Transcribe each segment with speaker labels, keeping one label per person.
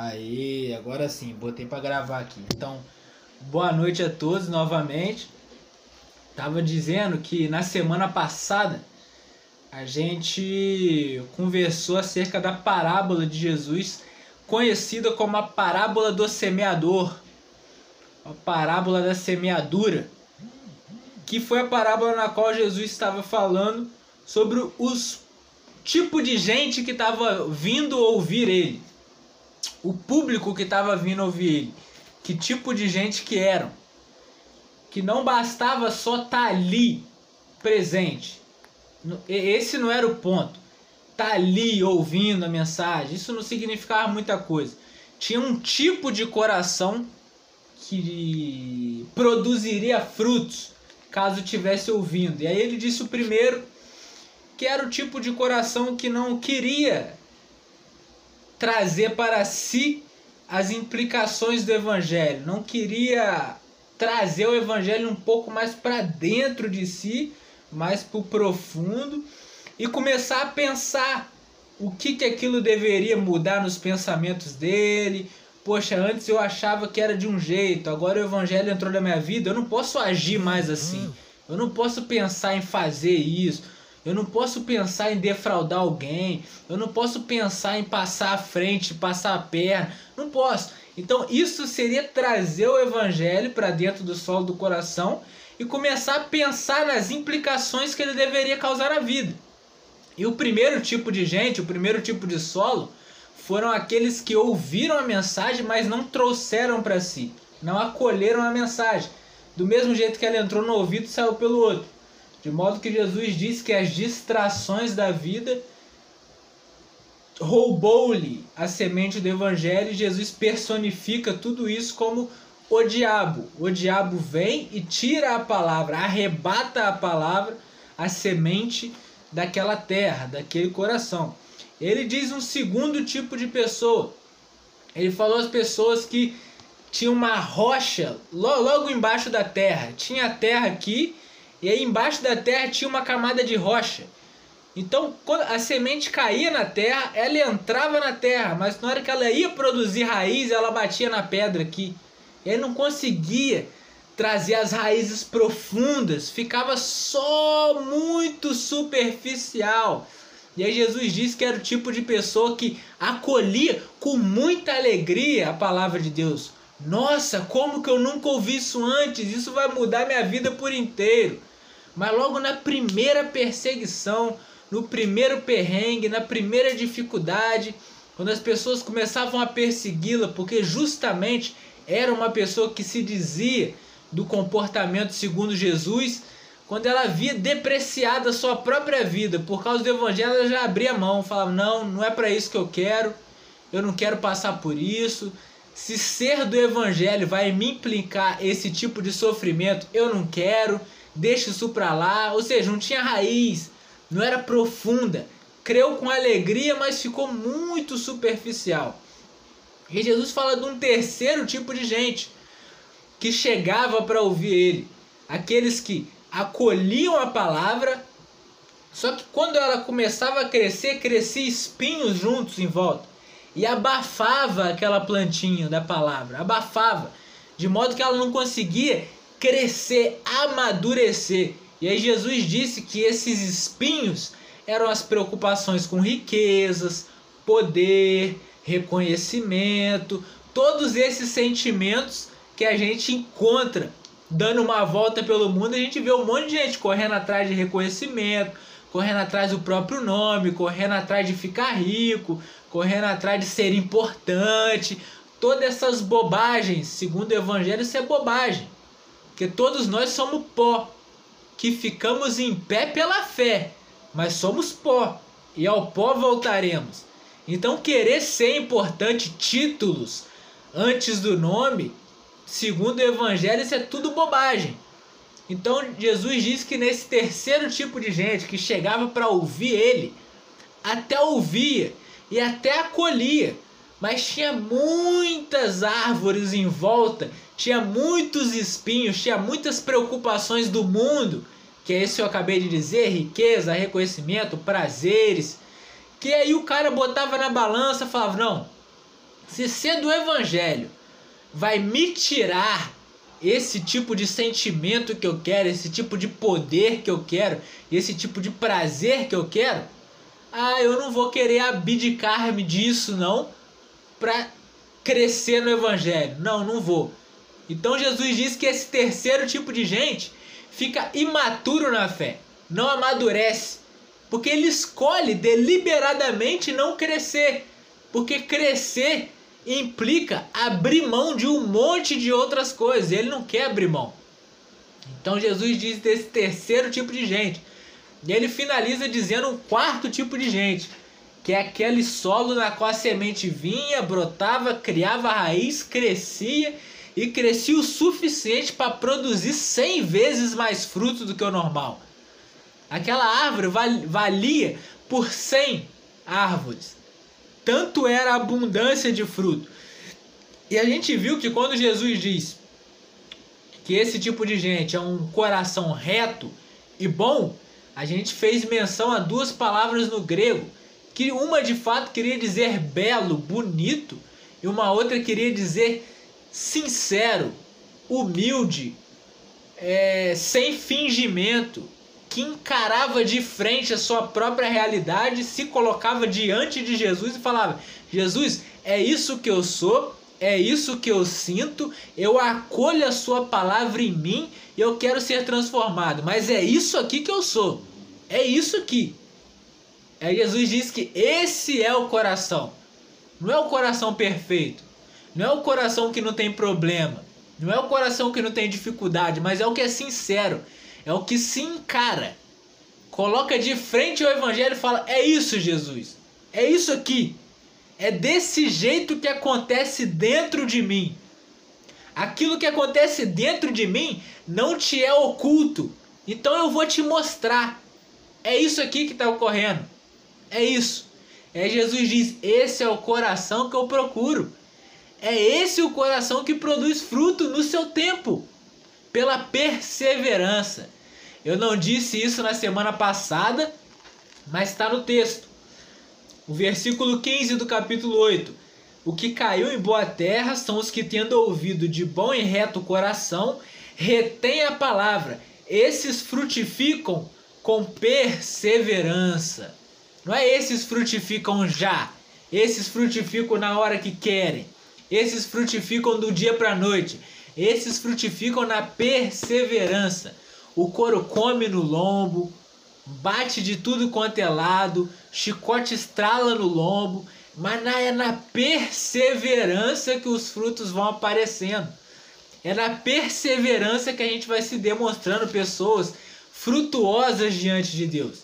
Speaker 1: Aí, agora sim, botei para gravar aqui. Então, boa noite a todos novamente. Tava dizendo que na semana passada a gente conversou acerca da parábola de Jesus, conhecida como a parábola do semeador, a parábola da semeadura, que foi a parábola na qual Jesus estava falando sobre os tipo de gente que estava vindo ouvir ele o público que estava vindo ouvir ele, que tipo de gente que eram, que não bastava só estar tá ali presente. Esse não era o ponto. Tá ali ouvindo a mensagem, isso não significava muita coisa. Tinha um tipo de coração que produziria frutos caso tivesse ouvindo. E aí ele disse o primeiro que era o tipo de coração que não queria trazer para si as implicações do evangelho, não queria trazer o evangelho um pouco mais para dentro de si, mais para o profundo e começar a pensar o que que aquilo deveria mudar nos pensamentos dele. Poxa, antes eu achava que era de um jeito, agora o evangelho entrou na minha vida, eu não posso agir mais assim. Eu não posso pensar em fazer isso. Eu não posso pensar em defraudar alguém. Eu não posso pensar em passar à frente, passar a perna. Não posso. Então isso seria trazer o evangelho para dentro do solo do coração e começar a pensar nas implicações que ele deveria causar na vida. E o primeiro tipo de gente, o primeiro tipo de solo, foram aqueles que ouviram a mensagem, mas não trouxeram para si, não acolheram a mensagem. Do mesmo jeito que ela entrou no ouvido, saiu pelo outro. De modo que Jesus disse que as distrações da vida roubou-lhe a semente do evangelho e Jesus personifica tudo isso como o diabo. O diabo vem e tira a palavra, arrebata a palavra, a semente daquela terra, daquele coração. Ele diz um segundo tipo de pessoa. Ele falou as pessoas que tinham uma rocha logo embaixo da terra. Tinha a terra aqui e aí embaixo da terra tinha uma camada de rocha. Então, quando a semente caía na terra, ela entrava na terra, mas na hora que ela ia produzir raiz, ela batia na pedra aqui. E aí não conseguia trazer as raízes profundas, ficava só muito superficial. E aí Jesus disse que era o tipo de pessoa que acolhia com muita alegria a palavra de Deus. Nossa, como que eu nunca ouvi isso antes? Isso vai mudar minha vida por inteiro. Mas logo na primeira perseguição, no primeiro perrengue, na primeira dificuldade, quando as pessoas começavam a persegui-la, porque justamente era uma pessoa que se dizia do comportamento segundo Jesus, quando ela via depreciada a sua própria vida por causa do evangelho, ela já abria a mão, falava: "Não, não é para isso que eu quero. Eu não quero passar por isso. Se ser do evangelho vai me implicar esse tipo de sofrimento, eu não quero deixa isso pra lá. Ou seja, não tinha raiz, não era profunda. Creu com alegria, mas ficou muito superficial. E Jesus fala de um terceiro tipo de gente que chegava para ouvir ele. Aqueles que acolhiam a palavra, só que quando ela começava a crescer, crescia espinhos juntos em volta. E abafava aquela plantinha da palavra, abafava, de modo que ela não conseguia crescer, amadurecer. E aí Jesus disse que esses espinhos eram as preocupações com riquezas, poder, reconhecimento, todos esses sentimentos que a gente encontra dando uma volta pelo mundo, a gente vê um monte de gente correndo atrás de reconhecimento, correndo atrás do próprio nome, correndo atrás de ficar rico, correndo atrás de ser importante. Todas essas bobagens, segundo o evangelho, isso é bobagem. Porque todos nós somos pó, que ficamos em pé pela fé, mas somos pó, e ao pó voltaremos. Então, querer ser importante, títulos antes do nome, segundo o Evangelho, isso é tudo bobagem. Então, Jesus diz que nesse terceiro tipo de gente que chegava para ouvir ele, até ouvia e até acolhia, mas tinha muitas árvores em volta tinha muitos espinhos, tinha muitas preocupações do mundo, que é isso que eu acabei de dizer, riqueza, reconhecimento, prazeres, que aí o cara botava na balança e falava, não, Se ser do evangelho vai me tirar esse tipo de sentimento que eu quero, esse tipo de poder que eu quero, esse tipo de prazer que eu quero, ah, eu não vou querer abdicar-me disso não para crescer no evangelho. Não, não vou. Então Jesus diz que esse terceiro tipo de gente fica imaturo na fé, não amadurece, porque ele escolhe deliberadamente não crescer, porque crescer implica abrir mão de um monte de outras coisas, ele não quer abrir mão. Então Jesus diz desse terceiro tipo de gente. E ele finaliza dizendo um quarto tipo de gente, que é aquele solo na qual a semente vinha, brotava, criava raiz, crescia e crescia o suficiente para produzir 100 vezes mais fruto do que o normal. Aquela árvore valia por 100 árvores. Tanto era a abundância de fruto. E a gente viu que quando Jesus diz que esse tipo de gente é um coração reto e bom, a gente fez menção a duas palavras no grego, que uma de fato queria dizer belo, bonito, e uma outra queria dizer sincero, humilde, é, sem fingimento, que encarava de frente a sua própria realidade, se colocava diante de Jesus e falava: Jesus, é isso que eu sou, é isso que eu sinto, eu acolho a sua palavra em mim e eu quero ser transformado, mas é isso aqui que eu sou. É isso aqui. Aí Jesus diz que esse é o coração. Não é o coração perfeito. Não é o coração que não tem problema. Não é o coração que não tem dificuldade, mas é o que é sincero. É o que se encara. Coloca de frente ao evangelho e fala: "É isso, Jesus. É isso aqui. É desse jeito que acontece dentro de mim. Aquilo que acontece dentro de mim não te é oculto. Então eu vou te mostrar. É isso aqui que está ocorrendo. É isso. É Jesus diz: esse é o coração que eu procuro. É esse o coração que produz fruto no seu tempo, pela perseverança. Eu não disse isso na semana passada, mas está no texto. O versículo 15 do capítulo 8. O que caiu em boa terra são os que, tendo ouvido de bom e reto coração, retém a palavra. Esses frutificam com perseverança. Não é esses frutificam já. Esses frutificam na hora que querem. Esses frutificam do dia para a noite. Esses frutificam na perseverança. O couro come no lombo, bate de tudo quanto é lado, chicote estrala no lombo, mas é na perseverança que os frutos vão aparecendo. É na perseverança que a gente vai se demonstrando pessoas frutuosas diante de Deus.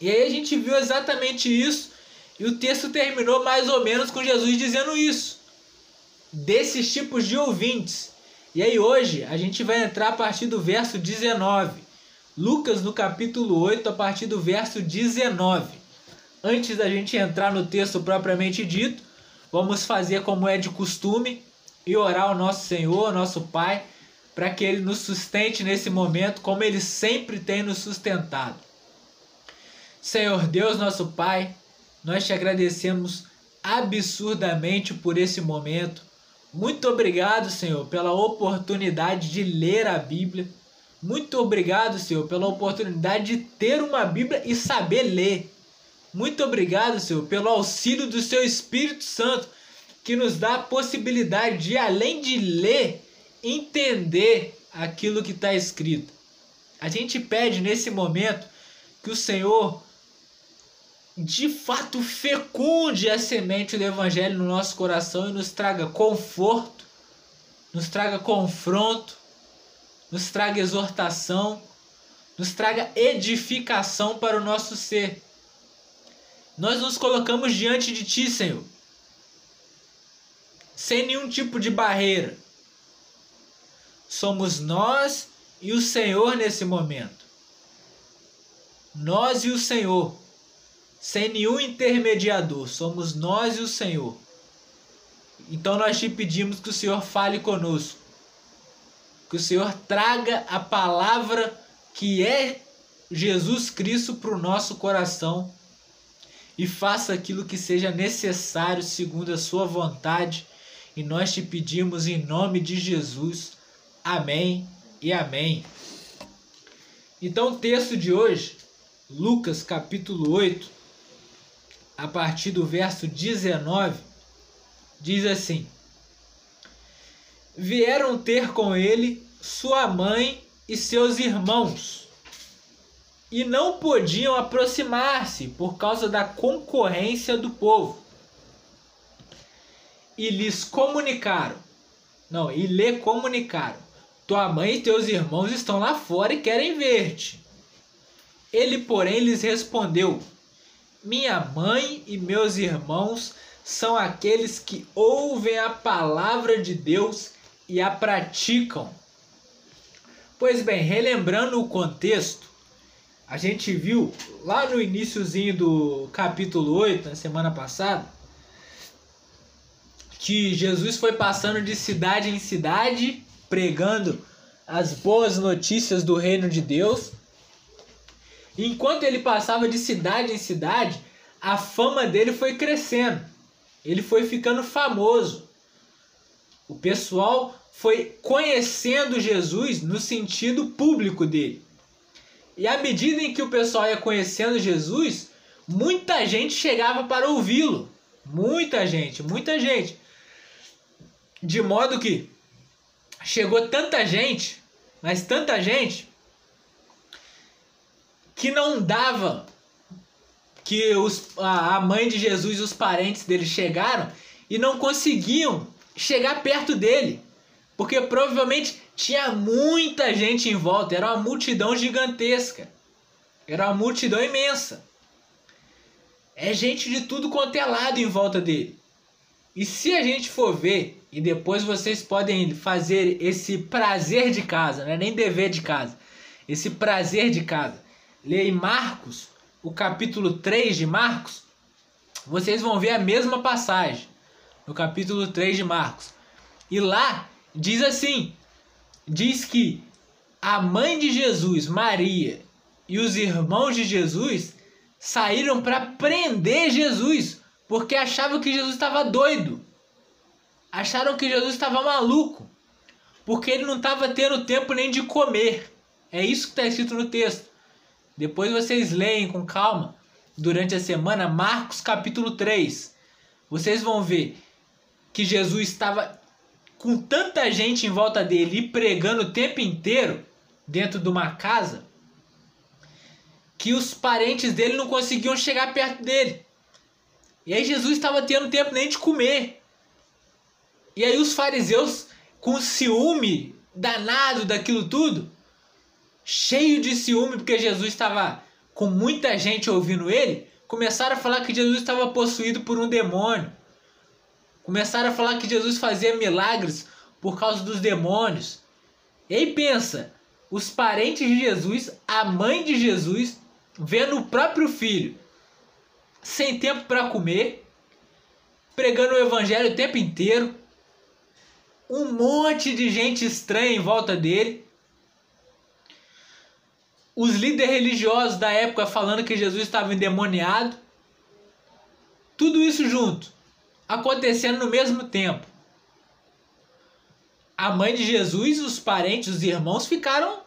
Speaker 1: E aí a gente viu exatamente isso, e o texto terminou mais ou menos com Jesus dizendo isso. Desses tipos de ouvintes. E aí hoje a gente vai entrar a partir do verso 19. Lucas no capítulo 8, a partir do verso 19. Antes da gente entrar no texto propriamente dito, vamos fazer como é de costume e orar ao nosso Senhor, nosso Pai, para que Ele nos sustente nesse momento, como Ele sempre tem nos sustentado. Senhor Deus, nosso Pai, nós te agradecemos absurdamente por esse momento. Muito obrigado, Senhor, pela oportunidade de ler a Bíblia. Muito obrigado, Senhor, pela oportunidade de ter uma Bíblia e saber ler. Muito obrigado, Senhor, pelo auxílio do Seu Espírito Santo, que nos dá a possibilidade de, além de ler, entender aquilo que está escrito. A gente pede nesse momento que o Senhor de fato fecunde a semente do Evangelho no nosso coração e nos traga conforto, nos traga confronto, nos traga exortação, nos traga edificação para o nosso ser. Nós nos colocamos diante de Ti, Senhor, sem nenhum tipo de barreira somos nós e o Senhor nesse momento. Nós e o Senhor, sem nenhum intermediador, somos nós e o Senhor. Então nós te pedimos que o Senhor fale conosco, que o Senhor traga a palavra que é Jesus Cristo para o nosso coração e faça aquilo que seja necessário segundo a sua vontade. E nós te pedimos em nome de Jesus. Amém e amém. Então, o texto de hoje, Lucas capítulo 8, a partir do verso 19, diz assim: Vieram ter com ele sua mãe e seus irmãos e não podiam aproximar-se por causa da concorrência do povo. E lhes comunicaram, não, e lhe comunicaram: Tua mãe e teus irmãos estão lá fora e querem ver-te. Ele, porém, lhes respondeu: Minha mãe e meus irmãos são aqueles que ouvem a palavra de Deus e a praticam. Pois bem, relembrando o contexto, a gente viu lá no iníciozinho do capítulo 8, na semana passada, que Jesus foi passando de cidade em cidade, pregando as boas notícias do reino de Deus. Enquanto ele passava de cidade em cidade, a fama dele foi crescendo. Ele foi ficando famoso. O pessoal foi conhecendo Jesus no sentido público dele. E à medida em que o pessoal ia conhecendo Jesus, muita gente chegava para ouvi-lo. Muita gente, muita gente. De modo que chegou tanta gente, mas tanta gente, que não dava que os, a mãe de Jesus e os parentes dele chegaram e não conseguiam chegar perto dele. Porque provavelmente tinha muita gente em volta, era uma multidão gigantesca. Era uma multidão imensa. É gente de tudo quanto é lado em volta dele. E se a gente for ver, e depois vocês podem fazer esse prazer de casa, não é nem dever de casa, esse prazer de casa. Leia em Marcos, o capítulo 3 de Marcos, vocês vão ver a mesma passagem, no capítulo 3 de Marcos. E lá diz assim: diz que a mãe de Jesus, Maria, e os irmãos de Jesus saíram para prender Jesus, porque achavam que Jesus estava doido. Acharam que Jesus estava maluco, porque ele não estava tendo tempo nem de comer. É isso que está escrito no texto. Depois vocês leem com calma durante a semana Marcos capítulo 3. Vocês vão ver que Jesus estava com tanta gente em volta dele e pregando o tempo inteiro dentro de uma casa que os parentes dele não conseguiam chegar perto dele. E aí Jesus estava tendo tempo nem de comer. E aí os fariseus, com ciúme danado daquilo tudo, cheio de ciúme porque Jesus estava com muita gente ouvindo ele, começaram a falar que Jesus estava possuído por um demônio. Começaram a falar que Jesus fazia milagres por causa dos demônios. E aí pensa, os parentes de Jesus, a mãe de Jesus, vendo o próprio filho sem tempo para comer, pregando o evangelho o tempo inteiro, um monte de gente estranha em volta dele, os líderes religiosos da época falando que Jesus estava endemoniado, tudo isso junto acontecendo no mesmo tempo. A mãe de Jesus, os parentes, os irmãos ficaram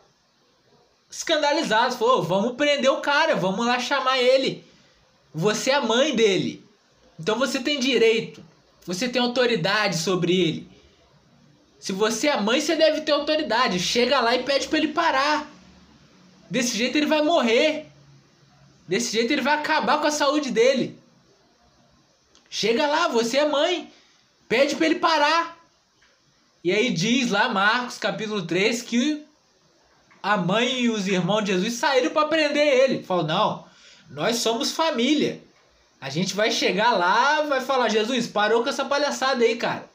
Speaker 1: escandalizados. Falou: vamos prender o cara, vamos lá chamar ele. Você é a mãe dele. Então você tem direito, você tem autoridade sobre ele. Se você é mãe, você deve ter autoridade. Chega lá e pede para ele parar. Desse jeito ele vai morrer. Desse jeito ele vai acabar com a saúde dele. Chega lá, você é mãe. Pede para ele parar. E aí diz lá Marcos capítulo 3 que a mãe e os irmãos de Jesus saíram para prender ele. Falou: "Não, nós somos família. A gente vai chegar lá, vai falar: "Jesus, parou com essa palhaçada aí, cara.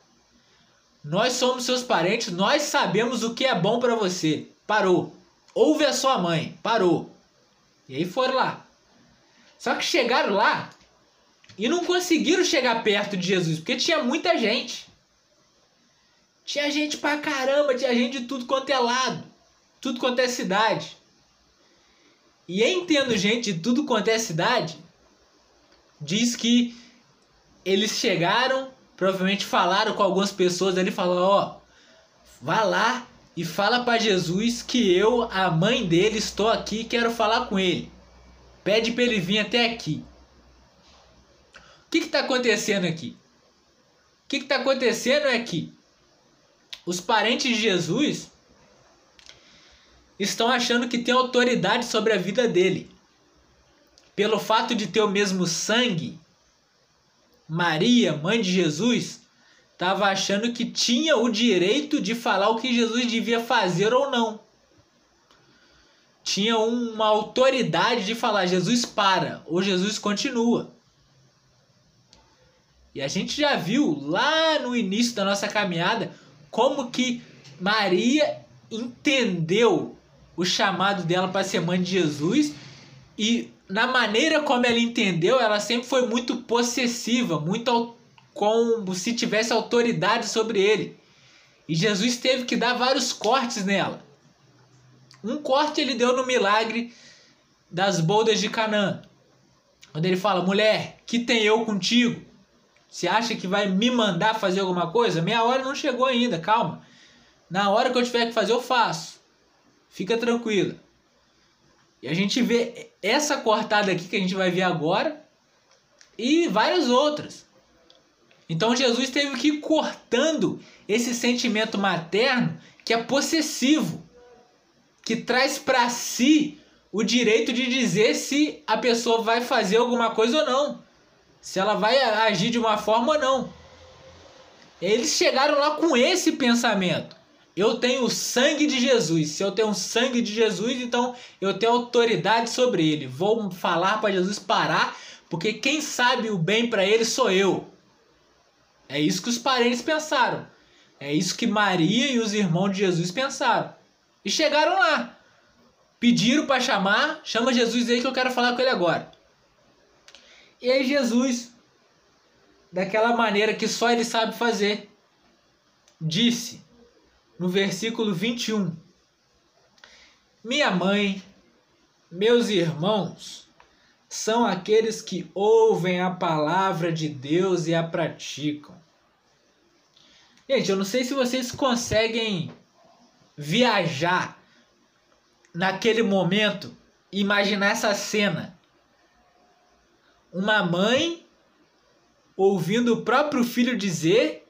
Speaker 1: Nós somos seus parentes, nós sabemos o que é bom para você. Parou. Ouve a sua mãe. Parou." E aí foram lá. Só que chegaram lá, e não conseguiram chegar perto de Jesus, porque tinha muita gente. Tinha gente pra caramba, tinha gente de tudo quanto é lado, tudo quanto é cidade. E em tendo gente de tudo quanto é cidade, diz que eles chegaram, provavelmente falaram com algumas pessoas ali, falaram, ó, vá lá e fala para Jesus que eu, a mãe dele, estou aqui e quero falar com ele. Pede para ele vir até aqui. O que está acontecendo aqui? O que está acontecendo é que os parentes de Jesus estão achando que tem autoridade sobre a vida dele. Pelo fato de ter o mesmo sangue, Maria, mãe de Jesus, estava achando que tinha o direito de falar o que Jesus devia fazer ou não. Tinha uma autoridade de falar: Jesus para ou Jesus continua. E a gente já viu lá no início da nossa caminhada como que Maria entendeu o chamado dela para ser mãe de Jesus e na maneira como ela entendeu, ela sempre foi muito possessiva, muito como se tivesse autoridade sobre ele. E Jesus teve que dar vários cortes nela. Um corte ele deu no milagre das bodas de Canaã. Quando ele fala: "Mulher, que tem eu contigo? Você acha que vai me mandar fazer alguma coisa? Minha hora não chegou ainda, calma. Na hora que eu tiver que fazer, eu faço. Fica tranquila. E a gente vê essa cortada aqui que a gente vai ver agora e várias outras. Então Jesus teve que ir cortando esse sentimento materno que é possessivo, que traz para si o direito de dizer se a pessoa vai fazer alguma coisa ou não, se ela vai agir de uma forma ou não. Eles chegaram lá com esse pensamento. Eu tenho o sangue de Jesus. Se eu tenho o sangue de Jesus, então eu tenho autoridade sobre ele. Vou falar para Jesus parar, porque quem sabe o bem para ele sou eu. É isso que os parentes pensaram. É isso que Maria e os irmãos de Jesus pensaram. E chegaram lá. Pediram para chamar, chama Jesus aí que eu quero falar com ele agora. E aí Jesus, daquela maneira que só ele sabe fazer, disse: no versículo 21. Minha mãe, meus irmãos, são aqueles que ouvem a palavra de Deus e a praticam. Gente, eu não sei se vocês conseguem viajar naquele momento, imaginar essa cena. Uma mãe ouvindo o próprio filho dizer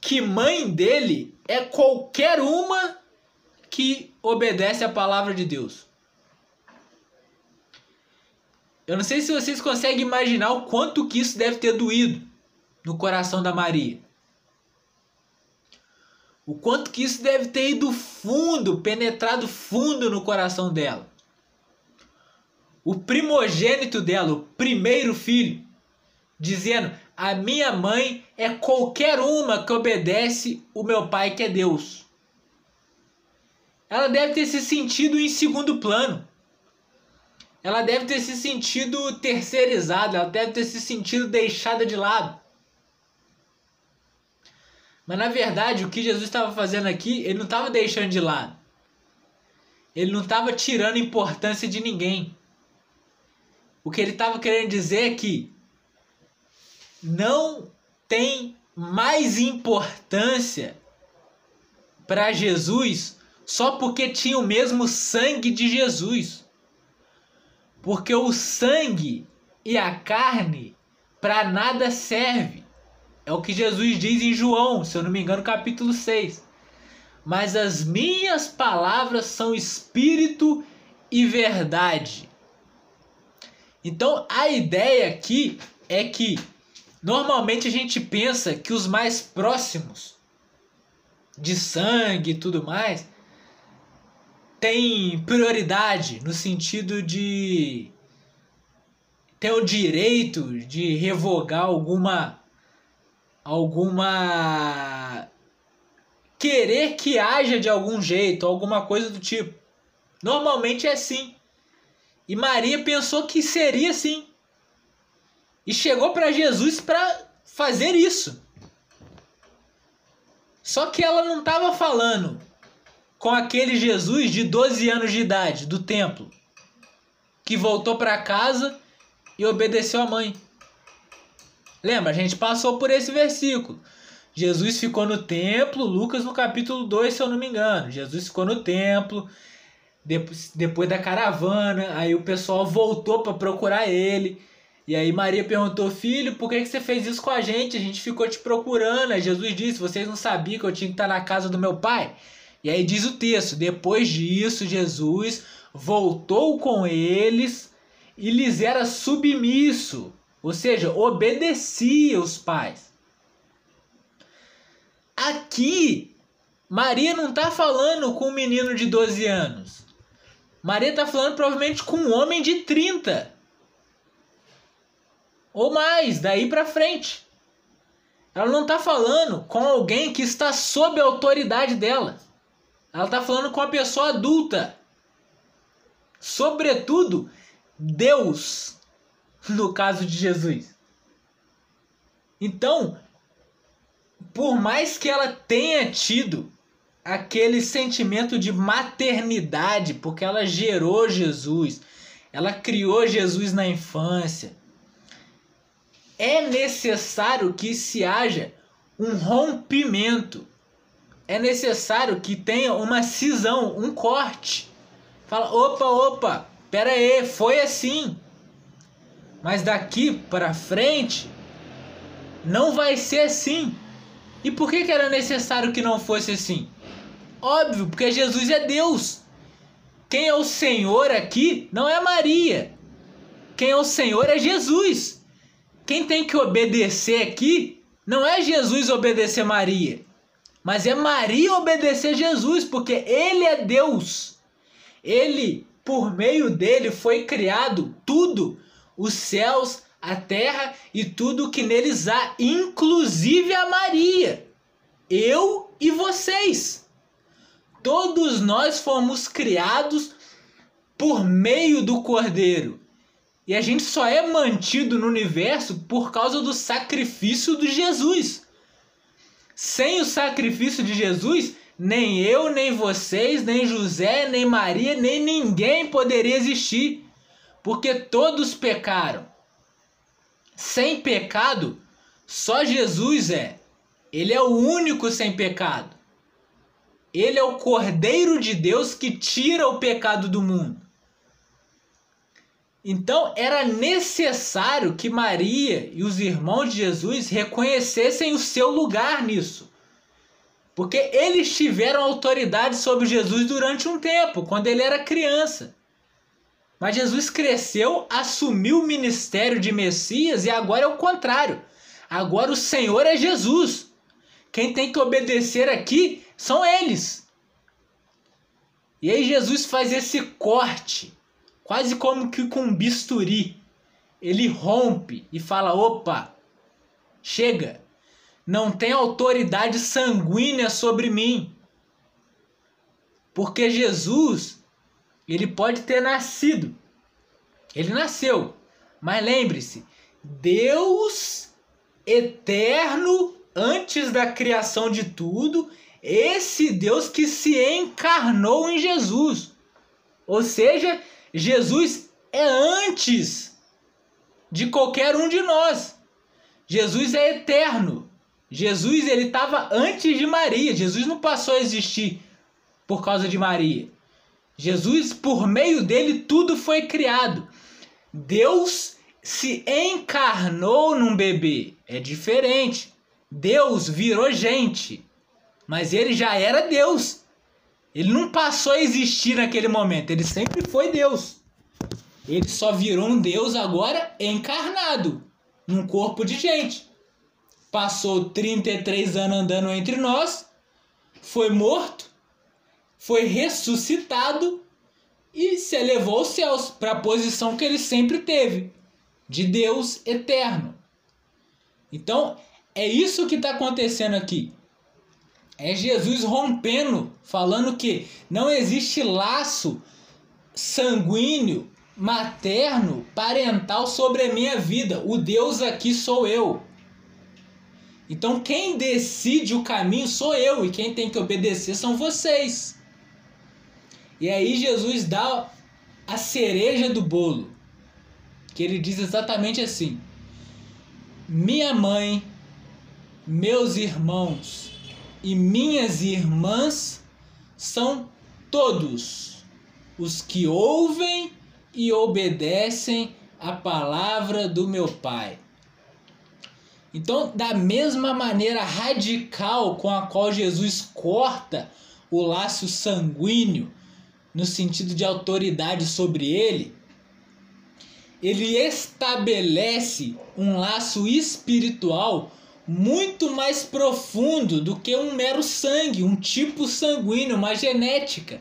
Speaker 1: que mãe dele é qualquer uma que obedece a palavra de Deus. Eu não sei se vocês conseguem imaginar o quanto que isso deve ter doído no coração da Maria. O quanto que isso deve ter ido fundo, penetrado fundo no coração dela. O primogênito dela, o primeiro filho, dizendo: a minha mãe é qualquer uma que obedece o meu pai que é Deus. Ela deve ter se sentido em segundo plano. Ela deve ter se sentido terceirizada, ela deve ter se sentido deixada de lado. Mas na verdade, o que Jesus estava fazendo aqui, ele não estava deixando de lado. Ele não estava tirando importância de ninguém. O que ele estava querendo dizer é que não tem mais importância para Jesus só porque tinha o mesmo sangue de Jesus. Porque o sangue e a carne para nada serve. É o que Jesus diz em João, se eu não me engano, capítulo 6. Mas as minhas palavras são espírito e verdade. Então a ideia aqui é que Normalmente a gente pensa que os mais próximos de sangue e tudo mais têm prioridade no sentido de ter o direito de revogar alguma alguma querer que haja de algum jeito, alguma coisa do tipo. Normalmente é assim. E Maria pensou que seria assim e chegou para Jesus para fazer isso. Só que ela não estava falando com aquele Jesus de 12 anos de idade do templo, que voltou para casa e obedeceu a mãe. Lembra, a gente passou por esse versículo. Jesus ficou no templo, Lucas no capítulo 2, se eu não me engano. Jesus ficou no templo, depois, depois da caravana, aí o pessoal voltou para procurar ele. E aí Maria perguntou, filho, por que, que você fez isso com a gente? A gente ficou te procurando. Aí Jesus disse, vocês não sabiam que eu tinha que estar na casa do meu pai? E aí diz o texto, depois disso Jesus voltou com eles e lhes era submisso, ou seja, obedecia os pais. Aqui, Maria não está falando com um menino de 12 anos. Maria está falando provavelmente com um homem de 30 ou mais, daí para frente. Ela não está falando com alguém que está sob a autoridade dela. Ela está falando com uma pessoa adulta. Sobretudo, Deus, no caso de Jesus. Então, por mais que ela tenha tido aquele sentimento de maternidade, porque ela gerou Jesus, ela criou Jesus na infância, é necessário que se haja um rompimento. É necessário que tenha uma cisão, um corte. Fala, opa, opa, pera aí, foi assim. Mas daqui para frente não vai ser assim. E por que, que era necessário que não fosse assim? Óbvio, porque Jesus é Deus. Quem é o Senhor aqui não é Maria. Quem é o Senhor é Jesus. Quem tem que obedecer aqui não é Jesus obedecer Maria, mas é Maria obedecer Jesus, porque ele é Deus. Ele, por meio dele, foi criado tudo, os céus, a terra e tudo que neles há, inclusive a Maria. Eu e vocês. Todos nós fomos criados por meio do Cordeiro. E a gente só é mantido no universo por causa do sacrifício de Jesus. Sem o sacrifício de Jesus, nem eu, nem vocês, nem José, nem Maria, nem ninguém poderia existir. Porque todos pecaram. Sem pecado, só Jesus é. Ele é o único sem pecado. Ele é o Cordeiro de Deus que tira o pecado do mundo. Então era necessário que Maria e os irmãos de Jesus reconhecessem o seu lugar nisso. Porque eles tiveram autoridade sobre Jesus durante um tempo, quando ele era criança. Mas Jesus cresceu, assumiu o ministério de Messias e agora é o contrário. Agora o Senhor é Jesus. Quem tem que obedecer aqui são eles. E aí Jesus faz esse corte quase como que com um bisturi. Ele rompe e fala: opa, chega, não tem autoridade sanguínea sobre mim. Porque Jesus, ele pode ter nascido, ele nasceu, mas lembre-se, Deus eterno antes da criação de tudo, esse Deus que se encarnou em Jesus. Ou seja, Jesus é antes de qualquer um de nós. Jesus é eterno. Jesus ele estava antes de Maria. Jesus não passou a existir por causa de Maria. Jesus, por meio dele, tudo foi criado. Deus se encarnou num bebê. É diferente. Deus virou gente. Mas ele já era Deus. Ele não passou a existir naquele momento, ele sempre foi Deus. Ele só virou um Deus agora encarnado, num corpo de gente. Passou 33 anos andando entre nós, foi morto, foi ressuscitado e se elevou aos céus para a posição que ele sempre teve, de Deus eterno. Então, é isso que está acontecendo aqui. É Jesus rompendo, falando que não existe laço sanguíneo, materno, parental sobre a minha vida. O Deus aqui sou eu. Então quem decide o caminho sou eu e quem tem que obedecer são vocês. E aí Jesus dá a cereja do bolo. que ele diz exatamente assim: Minha mãe, meus irmãos e minhas irmãs são todos os que ouvem e obedecem a palavra do meu Pai. Então, da mesma maneira radical com a qual Jesus corta o laço sanguíneo no sentido de autoridade sobre ele, ele estabelece um laço espiritual muito mais profundo do que um mero sangue, um tipo sanguíneo, uma genética.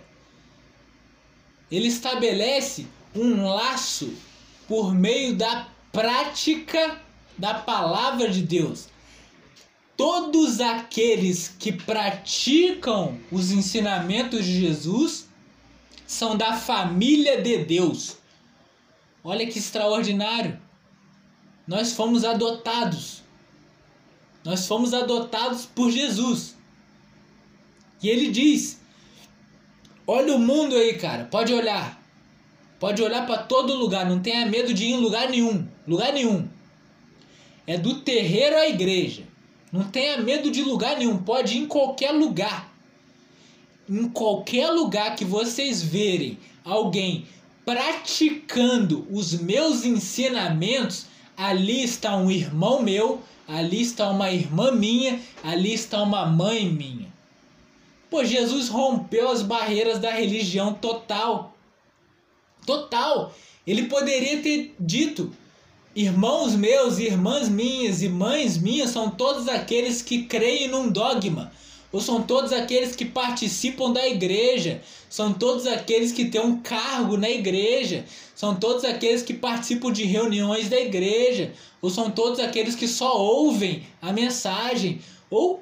Speaker 1: Ele estabelece um laço por meio da prática da palavra de Deus. Todos aqueles que praticam os ensinamentos de Jesus são da família de Deus. Olha que extraordinário. Nós fomos adotados. Nós fomos adotados por Jesus. E ele diz: Olha o mundo aí, cara. Pode olhar. Pode olhar para todo lugar. Não tenha medo de ir em lugar nenhum. Lugar nenhum. É do terreiro à igreja. Não tenha medo de lugar nenhum. Pode ir em qualquer lugar. Em qualquer lugar que vocês verem alguém praticando os meus ensinamentos, ali está um irmão meu, ali está uma irmã minha, ali está uma mãe minha. Pô, Jesus rompeu as barreiras da religião total. Total. Ele poderia ter dito: irmãos meus, irmãs minhas e mães minhas são todos aqueles que creem num dogma ou são todos aqueles que participam da igreja, são todos aqueles que têm um cargo na igreja, são todos aqueles que participam de reuniões da igreja, ou são todos aqueles que só ouvem a mensagem, ou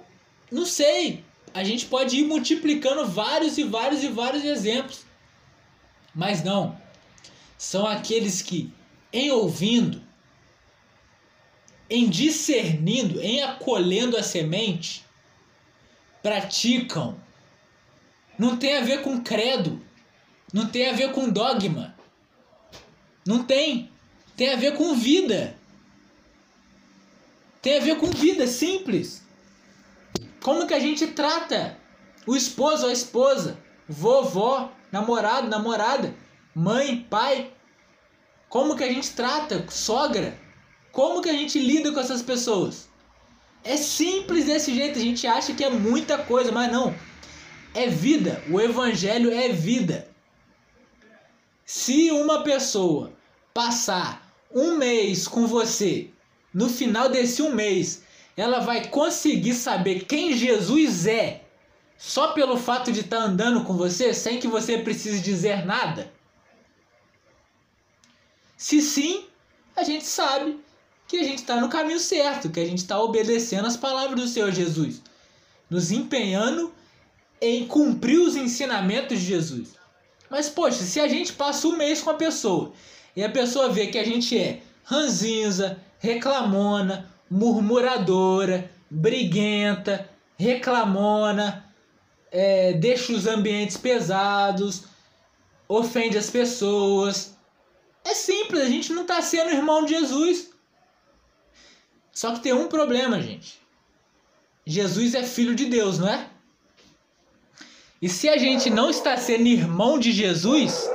Speaker 1: não sei, a gente pode ir multiplicando vários e vários e vários exemplos. Mas não, são aqueles que, em ouvindo, em discernindo, em acolhendo a semente, praticam. Não tem a ver com credo. Não tem a ver com dogma. Não tem. Tem a ver com vida. Tem a ver com vida simples. Como que a gente trata o esposo ou a esposa, vovó, namorado, namorada, mãe, pai? Como que a gente trata sogra? Como que a gente lida com essas pessoas? É simples desse jeito, a gente acha que é muita coisa, mas não. É vida, o evangelho é vida. Se uma pessoa passar um mês com você, no final desse um mês, ela vai conseguir saber quem Jesus é só pelo fato de estar tá andando com você, sem que você precise dizer nada? Se sim, a gente sabe que a gente está no caminho certo, que a gente está obedecendo as palavras do Senhor Jesus, nos empenhando em cumprir os ensinamentos de Jesus. Mas, poxa, se a gente passa um mês com a pessoa e a pessoa vê que a gente é ranzinza, reclamona, murmuradora, briguenta, reclamona, é, deixa os ambientes pesados, ofende as pessoas. É simples, a gente não está sendo irmão de Jesus. Só que tem um problema, gente. Jesus é filho de Deus, não é? E se a gente não está sendo irmão de Jesus,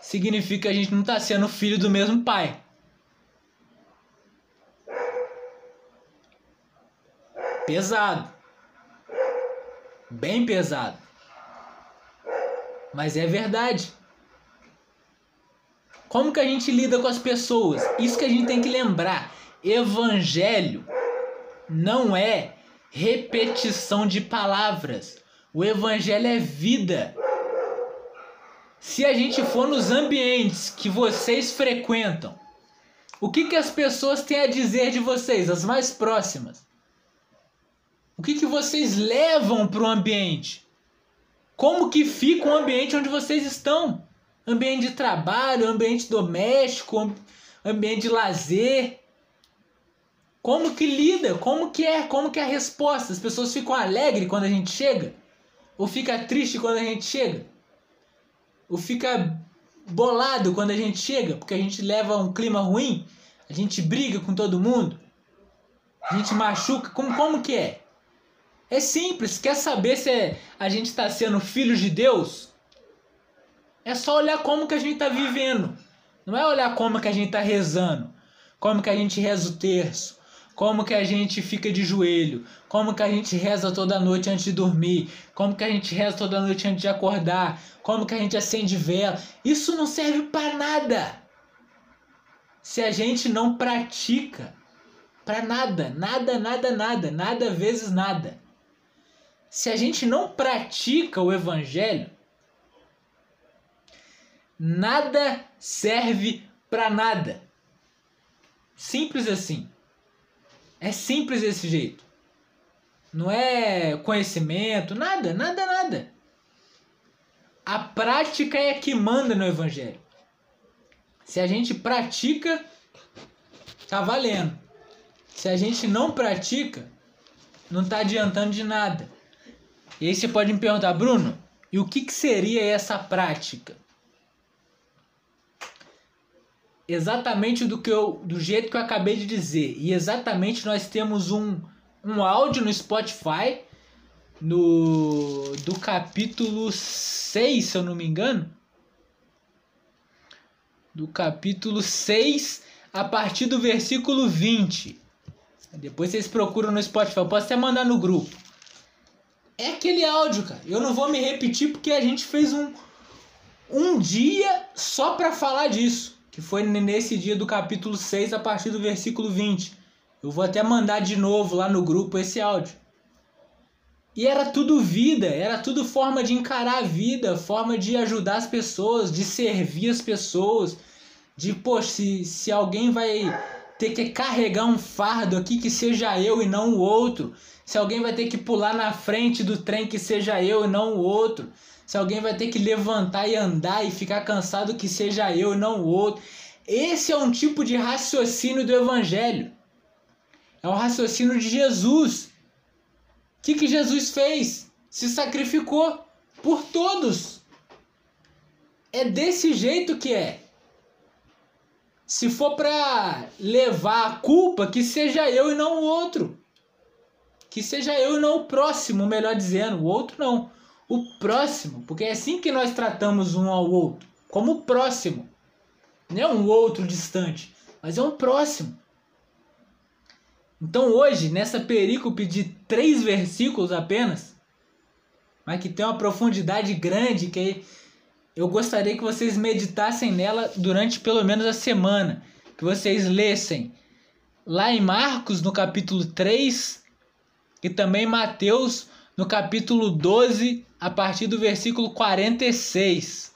Speaker 1: significa que a gente não está sendo filho do mesmo pai. Pesado. Bem pesado. Mas é verdade. Como que a gente lida com as pessoas? Isso que a gente tem que lembrar. Evangelho não é repetição de palavras. O evangelho é vida. Se a gente for nos ambientes que vocês frequentam, o que, que as pessoas têm a dizer de vocês, as mais próximas? O que, que vocês levam para o ambiente? Como que fica o ambiente onde vocês estão? Ambiente de trabalho, ambiente doméstico, ambiente de lazer. Como que lida? Como que é? Como que é a resposta? As pessoas ficam alegres quando a gente chega? Ou fica triste quando a gente chega? Ou fica bolado quando a gente chega, porque a gente leva um clima ruim, a gente briga com todo mundo, a gente machuca, como, como que é? É simples, quer saber se a gente está sendo filho de Deus? É só olhar como que a gente está vivendo. Não é olhar como que a gente está rezando, como que a gente reza o terço, como que a gente fica de joelho, como que a gente reza toda noite antes de dormir, como que a gente reza toda noite antes de acordar, como que a gente acende vela. Isso não serve para nada. Se a gente não pratica para nada, nada, nada, nada, nada vezes nada. Se a gente não pratica o evangelho, nada serve para nada. Simples assim. É simples desse jeito. Não é conhecimento, nada, nada, nada. A prática é que manda no evangelho. Se a gente pratica, tá valendo. Se a gente não pratica, não tá adiantando de nada. E aí você pode me perguntar, Bruno, e o que, que seria essa prática? Exatamente do, que eu, do jeito que eu acabei de dizer. E exatamente nós temos um, um áudio no Spotify no do capítulo 6, se eu não me engano. Do capítulo 6, a partir do versículo 20. Depois vocês procuram no Spotify. Eu posso até mandar no grupo. É aquele áudio, cara. Eu não vou me repetir porque a gente fez um, um dia só para falar disso. Que foi nesse dia do capítulo 6, a partir do versículo 20. Eu vou até mandar de novo lá no grupo esse áudio. E era tudo vida, era tudo forma de encarar a vida, forma de ajudar as pessoas, de servir as pessoas. De, pô, se, se alguém vai ter que carregar um fardo aqui que seja eu e não o outro. Se alguém vai ter que pular na frente do trem que seja eu e não o outro. Se alguém vai ter que levantar e andar e ficar cansado que seja eu e não o outro. Esse é um tipo de raciocínio do evangelho. É o raciocínio de Jesus. O que, que Jesus fez? Se sacrificou por todos. É desse jeito que é. Se for para levar a culpa, que seja eu e não o outro. Que seja eu e não o próximo, melhor dizendo. O outro não. O próximo. Porque é assim que nós tratamos um ao outro. Como próximo. Não é um outro distante, mas é um próximo. Então hoje, nessa perícope de três versículos apenas, mas que tem uma profundidade grande que eu gostaria que vocês meditassem nela durante pelo menos a semana, que vocês lessem lá em Marcos no capítulo 3 e também Mateus no capítulo 12, a partir do versículo 46,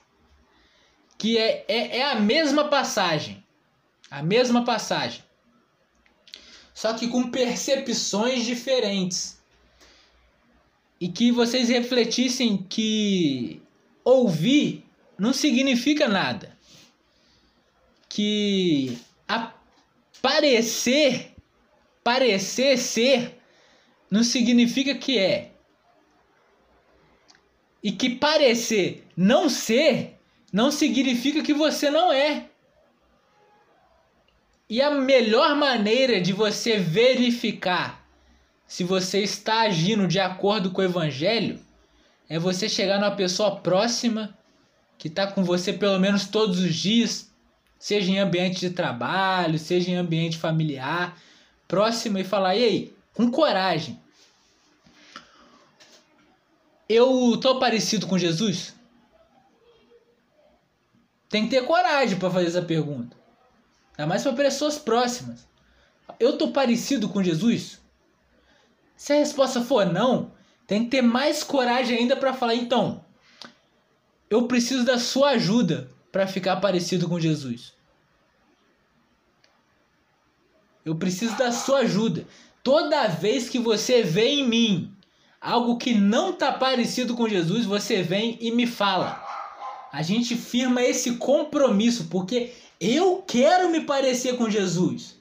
Speaker 1: que é, é, é a mesma passagem, a mesma passagem, só que com percepções diferentes. E que vocês refletissem que ouvir não significa nada. Que aparecer, parecer ser, não significa que é. E que parecer não ser, não significa que você não é. E a melhor maneira de você verificar se você está agindo de acordo com o evangelho é você chegar numa pessoa próxima que está com você pelo menos todos os dias, seja em ambiente de trabalho, seja em ambiente familiar, próxima e falar: "E aí, com coragem, eu tô parecido com Jesus?" Tem que ter coragem para fazer essa pergunta. Ainda mais para pessoas próximas. Eu tô parecido com Jesus? Se a resposta for não, tem que ter mais coragem ainda para falar então. Eu preciso da sua ajuda para ficar parecido com Jesus. Eu preciso da sua ajuda. Toda vez que você vê em mim algo que não está parecido com Jesus, você vem e me fala. A gente firma esse compromisso porque eu quero me parecer com Jesus.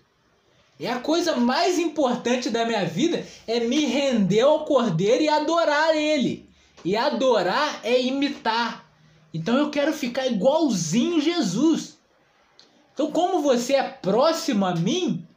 Speaker 1: É a coisa mais importante da minha vida é me render ao Cordeiro e adorar ele. E adorar é imitar. Então eu quero ficar igualzinho Jesus. Então, como você é próximo a mim,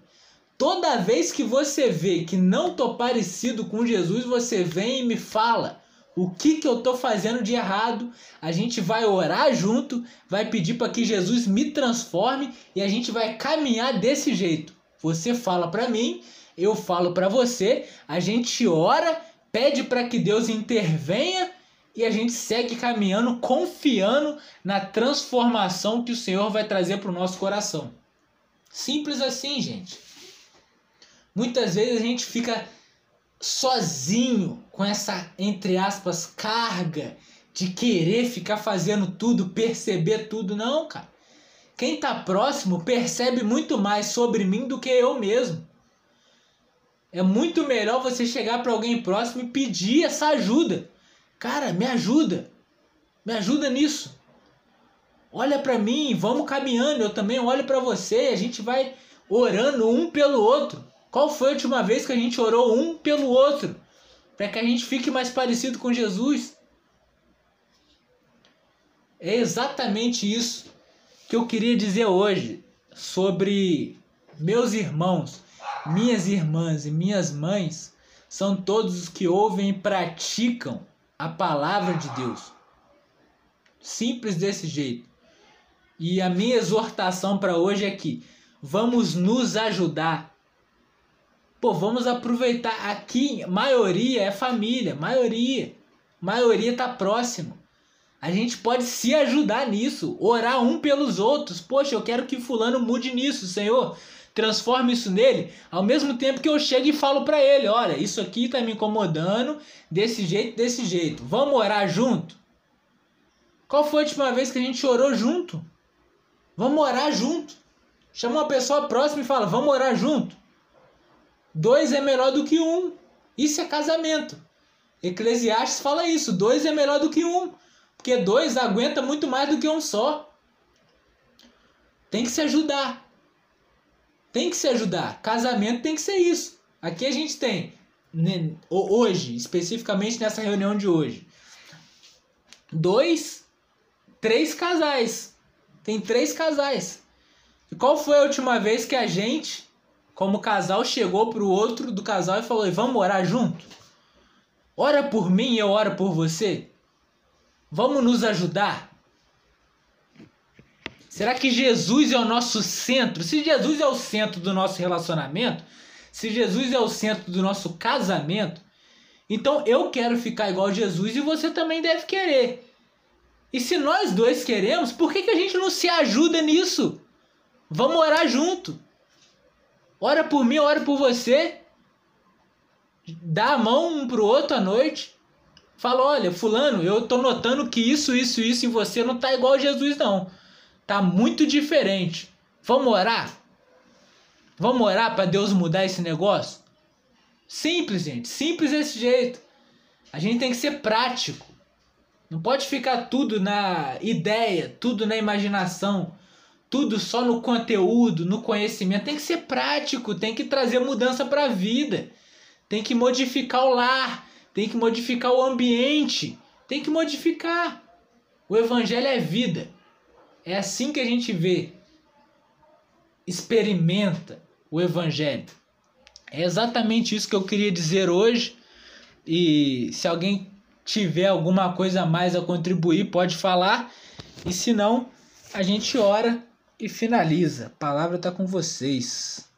Speaker 1: toda vez que você vê que não tô parecido com Jesus, você vem e me fala o que, que eu tô fazendo de errado. A gente vai orar junto, vai pedir para que Jesus me transforme e a gente vai caminhar desse jeito. Você fala para mim, eu falo para você, a gente ora, pede para que Deus intervenha e a gente segue caminhando, confiando na transformação que o Senhor vai trazer para o nosso coração. Simples assim, gente. Muitas vezes a gente fica sozinho com essa, entre aspas, carga de querer ficar fazendo tudo, perceber tudo. Não, cara. Quem está próximo percebe muito mais sobre mim do que eu mesmo. É muito melhor você chegar para alguém próximo e pedir essa ajuda. Cara, me ajuda. Me ajuda nisso. Olha para mim, vamos caminhando, eu também olho para você, a gente vai orando um pelo outro. Qual foi a última vez que a gente orou um pelo outro? Para que a gente fique mais parecido com Jesus. É exatamente isso que eu queria dizer hoje sobre meus irmãos, minhas irmãs e minhas mães são todos os que ouvem e praticam a palavra de Deus. Simples desse jeito. E a minha exortação para hoje é que vamos nos ajudar. Pô, vamos aproveitar aqui, maioria é família, maioria. Maioria tá próximo. A gente pode se ajudar nisso, orar um pelos outros. Poxa, eu quero que fulano mude nisso, Senhor transformo isso nele, ao mesmo tempo que eu chego e falo para ele, olha, isso aqui tá me incomodando desse jeito, desse jeito. Vamos orar junto? Qual foi a última vez que a gente orou junto? Vamos orar junto. Chama uma pessoa próxima e fala, vamos orar junto. Dois é melhor do que um. Isso é casamento. Eclesiastes fala isso, dois é melhor do que um. Porque dois aguenta muito mais do que um só. Tem que se ajudar. Tem que se ajudar. Casamento tem que ser isso. Aqui a gente tem, né, hoje, especificamente nessa reunião de hoje, dois, três casais. Tem três casais. E qual foi a última vez que a gente, como casal, chegou pro outro do casal e falou: vamos orar junto? Ora por mim e eu oro por você? Vamos nos ajudar? Será que Jesus é o nosso centro? Se Jesus é o centro do nosso relacionamento, se Jesus é o centro do nosso casamento, então eu quero ficar igual a Jesus e você também deve querer. E se nós dois queremos, por que, que a gente não se ajuda nisso? Vamos orar junto. Ora por mim, ora por você. Dá a mão um pro outro à noite. Fala, olha, fulano, eu tô notando que isso, isso, isso em você não tá igual a Jesus, não. Tá muito diferente. Vamos orar? Vamos orar para Deus mudar esse negócio? Simples, gente. Simples desse jeito. A gente tem que ser prático. Não pode ficar tudo na ideia, tudo na imaginação, tudo só no conteúdo, no conhecimento. Tem que ser prático, tem que trazer mudança para a vida. Tem que modificar o lar, tem que modificar o ambiente, tem que modificar. O evangelho é vida. É assim que a gente vê, experimenta o Evangelho. É exatamente isso que eu queria dizer hoje. E se alguém tiver alguma coisa a mais a contribuir, pode falar. E se não, a gente ora e finaliza. A palavra está com vocês.